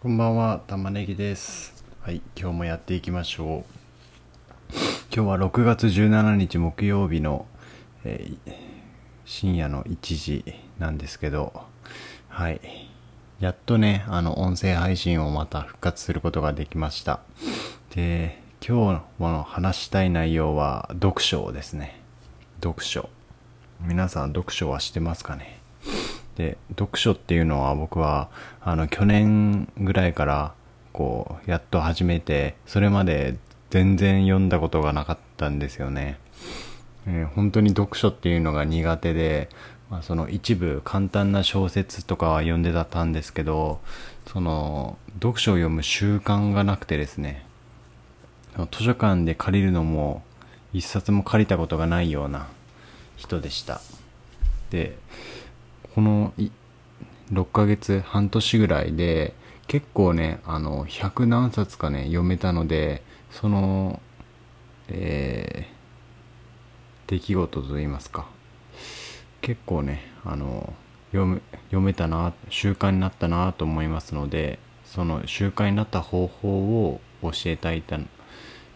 こんばんは、玉ねぎです。はい、今日もやっていきましょう。今日は6月17日木曜日の、えー深夜の1時なんですけど、はい。やっとね、あの、音声配信をまた復活することができました。で、今日の話したい内容は読書ですね。読書。皆さん読書はしてますかね？で読書っていうのは僕はあの去年ぐらいからこうやっと始めてそれまで全然読んだことがなかったんですよね、えー本当に読書っていうのが苦手で、まあ、その一部簡単な小説とかは読んでたんですけどその読書を読む習慣がなくてですね。図書館で借りるのも一冊も借りたことがないような人でした。でこの6ヶ月半年ぐらいで結構ねあの100何冊かね読めたのでそのえー出来事といいますか結構ねあの読む読めたな習慣になったなと思いますのでその習慣になった方法を教えたいた、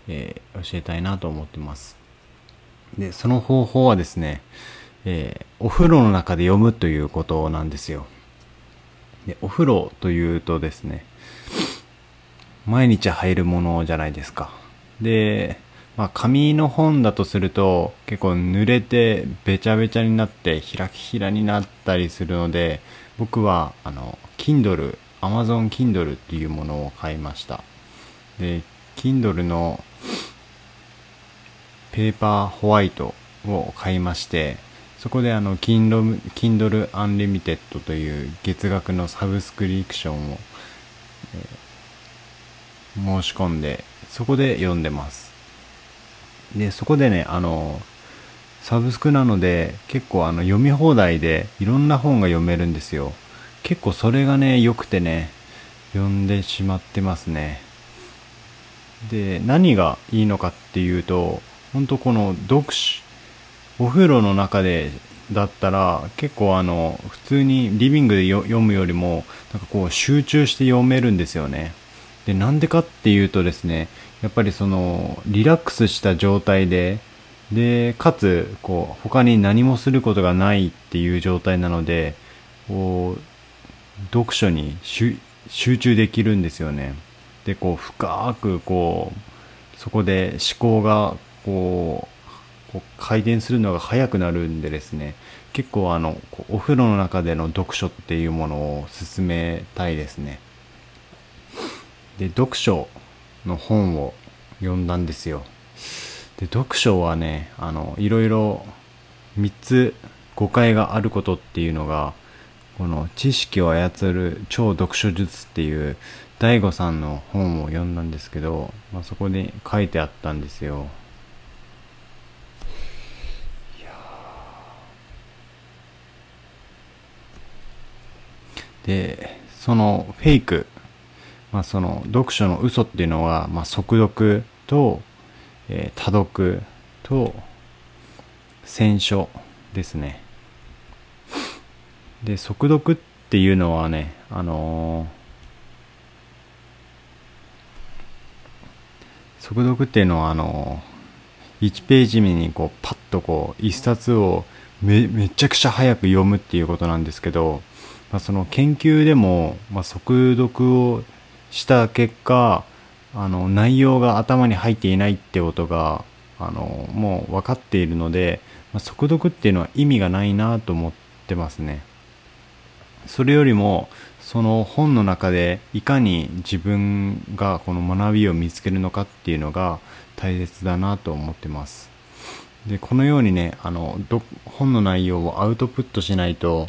えー教えたいなと思ってます。でその方法はですね、えーお風呂の中で読むということなんですよ。でお風呂というとですね毎日入るものじゃないですか。で、まあ、紙の本だとすると結構濡れてべちゃべちゃになってひらひらになったりするので僕はあの Kindle Amazon Kindle っていうものを買いました。で Kindle のペーパーホワイトを買いましてそこであの Kindle, Kindle Unlimited という月額のサブスクリプションを、えー申し込んでそこで読んでます。でそこでねあのサブスクなので結構あの読み放題でいろんな本が読めるんですよ。結構それがね良くてね読んでしまってますね。で何がいいのかっていうと本当この読書お風呂の中でだったら結構あの普通にリビングで読むよりもなんかこう集中して読めるんですよね。でなんでかっていうとですねやっぱりそのリラックスした状態ででかつこう他に何もすることがないっていう状態なのでこう読書に集中できるんですよね。でこう深くこうそこで思考がこうこう回転するのが早くなるんでですね結構あのお風呂の中での読書っていうものを進めたいですね。で読書の本を読んだんですよ。で読書はねあのいろいろ3つ誤解があることっていうのがこの「知識を操る超読書術」っていう大悟さんの本を読んだんですけど、まあ、そこに書いてあったんですよ。でそのフェイクまあ、その読書の嘘っていうのは、まあ、速読と、えー多読と選書ですね。で速読っていうのはねあのー速読っていうのはあのー1ページ目にこうパッとこう1冊をめめちゃくちゃ早く読むっていうことなんですけど、まあ、その研究でも、まあ、速読をした結果あの内容が頭に入っていないってことがあのもう分かっているので、まあ、速読っていうのは意味がないなと思ってますね。それよりもその本の中でいかに自分がこの学びを見つけるのかっていうのが大切だなと思ってます。でこのようにねあのど本の内容をアウトプットしないと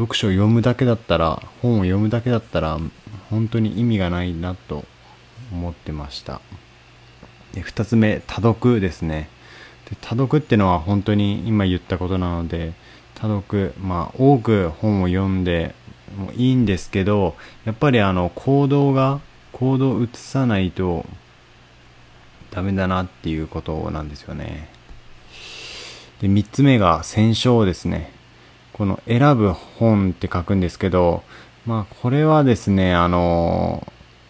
読書を読むだけだったら本を読むだけだったら本当に意味がないなと思ってました。で2つ目多読ですね。で多読ってのは本当に今言ったことなので多読まあ多く本を読んでもいいんですけどやっぱりあの行動が行動を移さないとダメだなっていうことなんですよね。で3つ目が選書ですね。この選ぶ本って書くんですけどまあこれはですね、あの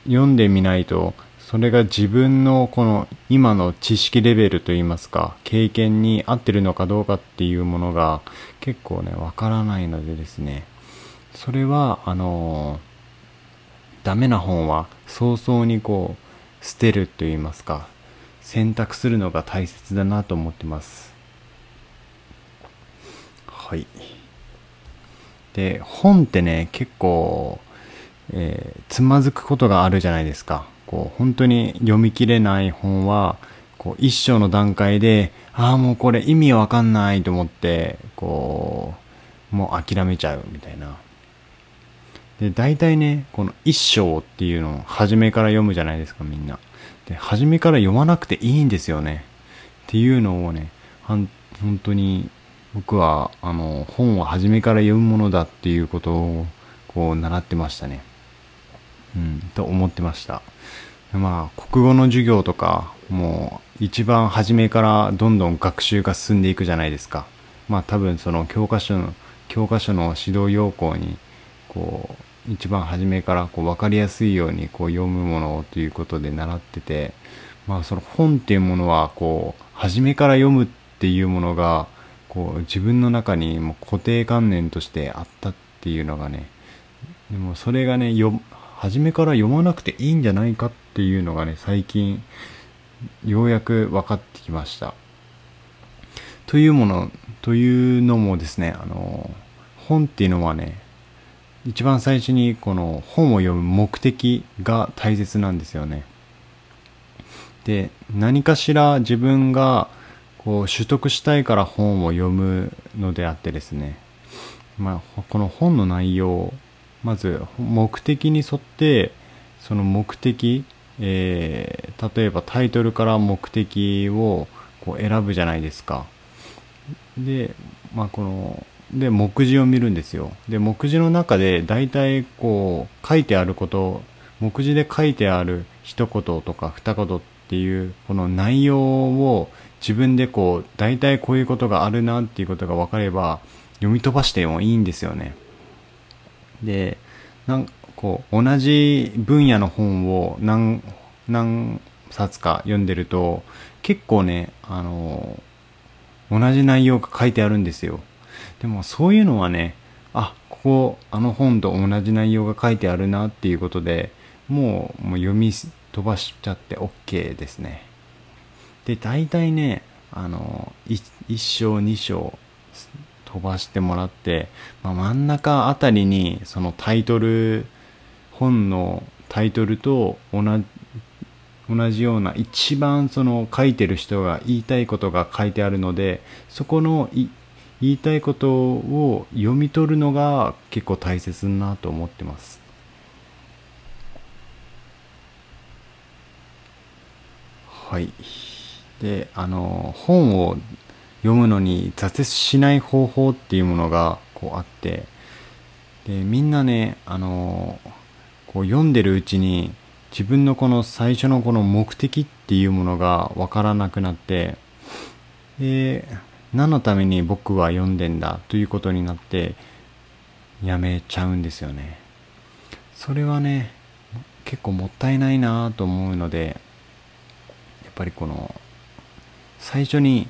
読んでみないと、それが自分のこの今の知識レベルといいますか、経験に合ってるのかどうかっていうものが結構ね、わからないのでですね、それは、あのダメな本は早々にこう、捨てると言いますか、選択するのが大切だなと思ってます。はい。で、本ってね、結構、えー、つまずくことがあるじゃないですか。こう、本当に読み切れない本は、こう、一章の段階で、ああ、もうこれ意味わかんないと思って、こう、もう諦めちゃうみたいな。で、大体ね、この一章っていうのを初めから読むじゃないですか、みんな。で、初めから読まなくていいんですよね。っていうのをね、本当に僕は、あの、本を初めから読むものだっていうことを、こう、習ってましたね。うん、と思ってました。まあ、国語の授業とか、もう、一番初めからどんどん学習が進んでいくじゃないですか。まあ、多分その教科書の、教科書の指導要項に、こう、一番初めからこう分かりやすいようにこう読むものをということで習ってて、まあその本っていうものはこう、初めから読むっていうものが、こう自分の中にもう固定観念としてあったっていうのがね、でもそれがね、よ、初めから読まなくていいんじゃないかっていうのがね、最近、ようやく分かってきました。というもの、というのもですね、あの、本っていうのはね、一番最初にこの本を読む目的が大切なんですよね。で、何かしら自分がこう取得したいから本を読むのであってですね、まあ、この本の内容、まず目的に沿って、その目的、えー、例えばタイトルから目的をこう選ぶじゃないですか。で、まあ、こので目次を見るんですよで目次の中で大体こう書いてあること目次で書いてある一言とか二言っていうこの内容を自分でこう大体こういうことがあるなっていうことが分かれば読み飛ばしてもいいんですよねでなんこう同じ分野の本を何何冊か読んでると結構ねあの同じ内容が書いてあるんですよでもそういうのはね、あ、ここ、あの本と同じ内容が書いてあるなっていうことで、もうもう読み飛ばしちゃって OK ですね。で、大体ね、あの、1章、2章飛ばしてもらって、まあ、真ん中あたりにそのタイトル、本のタイトルと同じ同じような一番その書いてる人が言いたいことが書いてあるのでそこの言いたいことを読み取るのが結構大切なと思ってます。はい。で、あの、本を読むのに挫折しない方法っていうものがこうあって、で、みんなね、あの、こう読んでるうちに自分のこの最初のこの目的っていうものがわからなくなって、で、何のために僕は読んでんだ？ということになってやめちゃうんですよね。それはね結構もったいないなと思うのでやっぱりこの最初に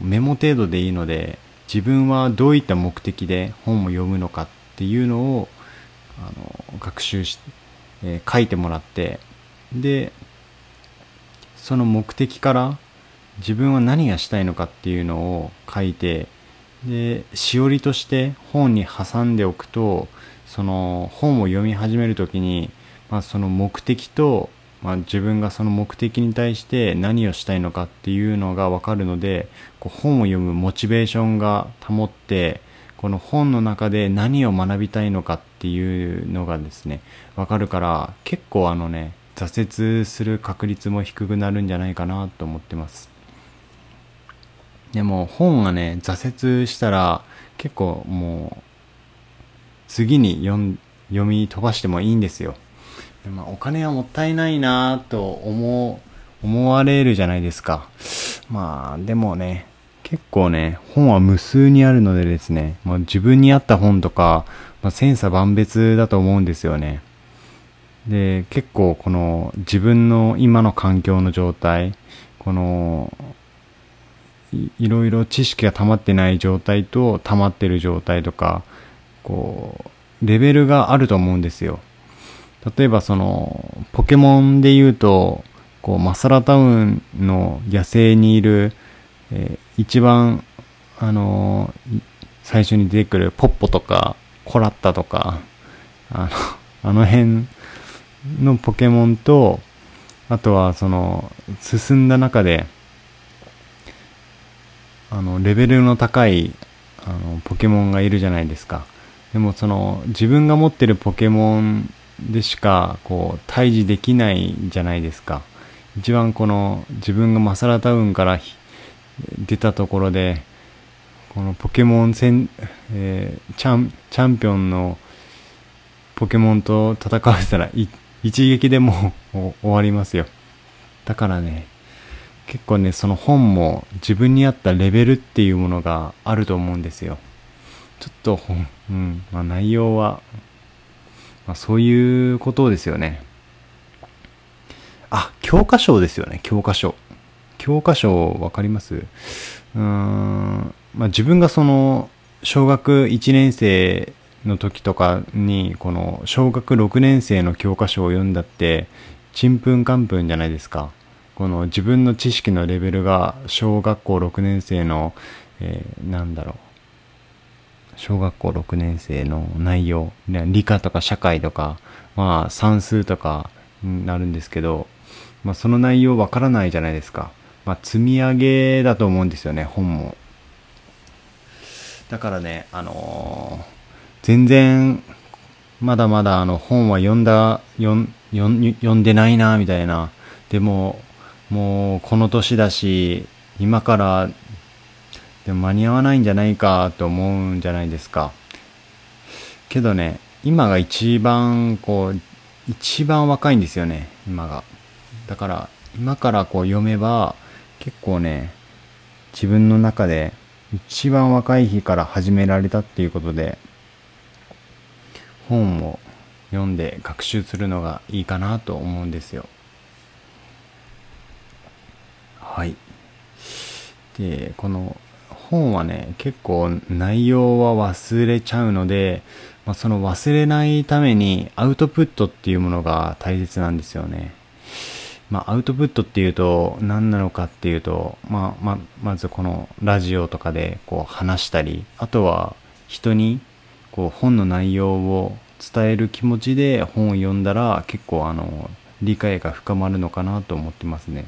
メモ程度でいいので自分はどういった目的で本を読むのかっていうのをあの学習し、えー、書いてもらってでその目的から自分は何がしたいのかっていうのを書いてでしおりとして本に挟んでおくとその本を読み始める時に、まあ、その目的と、まあ、自分がその目的に対して何をしたいのかっていうのが分かるのでこう本を読むモチベーションが保ってこの本の中で何を学びたいのかっていうのがですね分かるから結構あのね挫折する確率も低くなるんじゃないかなと思ってます。でも本がね、挫折したら結構もう次に読読み飛ばしてもいいんですよ。まあ、お金はもったいないなと思う、思われるじゃないですか。まあでもね、結構ね、本は無数にあるのでですね、まあ、自分に合った本とか、まあ、千差万別だと思うんですよね。で、結構この自分の今の環境の状態、このいいろいろ知識が溜まってない状態と溜まってる状態とか、こう、レベルがあると思うんですよ。例えばその、ポケモンで言うと、こう、マサラタウンの野生にいる、えー、一番、あのー、最初に出てくるポッポとか、コラッタとか、あの、あの辺のポケモンと、あとはその、進んだ中で、あの、レベルの高い、あの、ポケモンがいるじゃないですか。でもその、自分が持ってるポケモンでしか、こう、対峙できないじゃないですか。一番この、自分がマサラタウンから出たところで、このポケモン戦、えー、チャン、チャンピオンのポケモンと戦わせたら、一撃でもう終わりますよ。だからね、結構ね、その本も自分に合ったレベルっていうものがあると思うんですよ。ちょっと、うん、まあ内容は、まあそういうことですよね。あ、教科書ですよね、教科書。教科書わかります？うーん、まあ自分がその、小学1年生の時とかに、この小学6年生の教科書を読んだって、ちんぷんかんぷんじゃないですか。この自分の知識のレベルが小学校6年生の、えー、なんだろう。小学校6年生の内容、理科とか社会とか、まあ算数とかになるんですけど、まあその内容わからないじゃないですか。まあ積み上げだと思うんですよね、本も。だからね、あのー、全然、まだまだあの本は読んだ、読読んでないな、みたいな。でも、もうこの年だし、今からでも間に合わないんじゃないかと思うんじゃないですか。けどね、今が一番こう、一番若いんですよね、今が。だから、今からこう読めば、結構ね、自分の中で一番若い日から始められたっていうことで、本を読んで学習するのがいいかなと思うんですよ。はい。で、この本はね、結構内容は忘れちゃうので、まあ、その忘れないためにアウトプットっていうものが大切なんですよね。まあ、アウトプットっていうと何なのかっていうと、まあ、ままずこのラジオとかでこう話したり、あとは人にこう本の内容を伝える気持ちで本を読んだら結構あの理解が深まるのかなと思ってますね。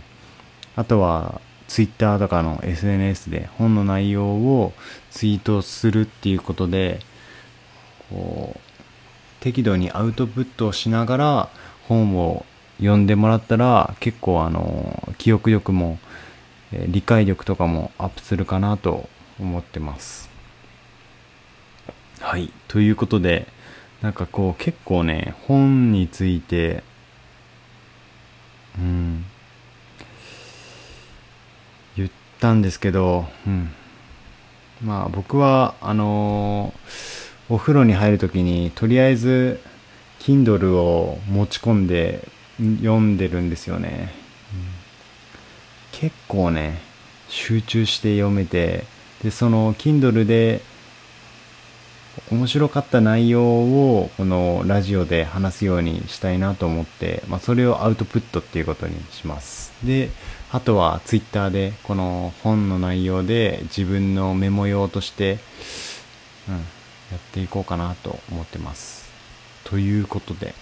あとは、ツイッターとかの SNS で本の内容をツイートするっていうことで、こう、適度にアウトプットをしながら本を読んでもらったら結構あの、記憶力も、理解力とかもアップするかなと思ってます。はい。ということで、なんかこう結構ね、本について、うん、たんですけど、うん。まあ僕は、あのー、お風呂に入るときに、とりあえず、Kindle を持ち込んで読んでるんですよね。うん、結構ね、集中して読めて、で、その Kindle で面白かった内容をこのラジオで話すようにしたいなと思って、まあ、それをアウトプットっていうことにします。で、あとはツイッターでこの本の内容で自分のメモ用として、うん、やっていこうかなと思ってます。ということで、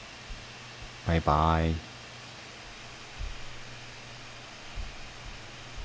バイバイ。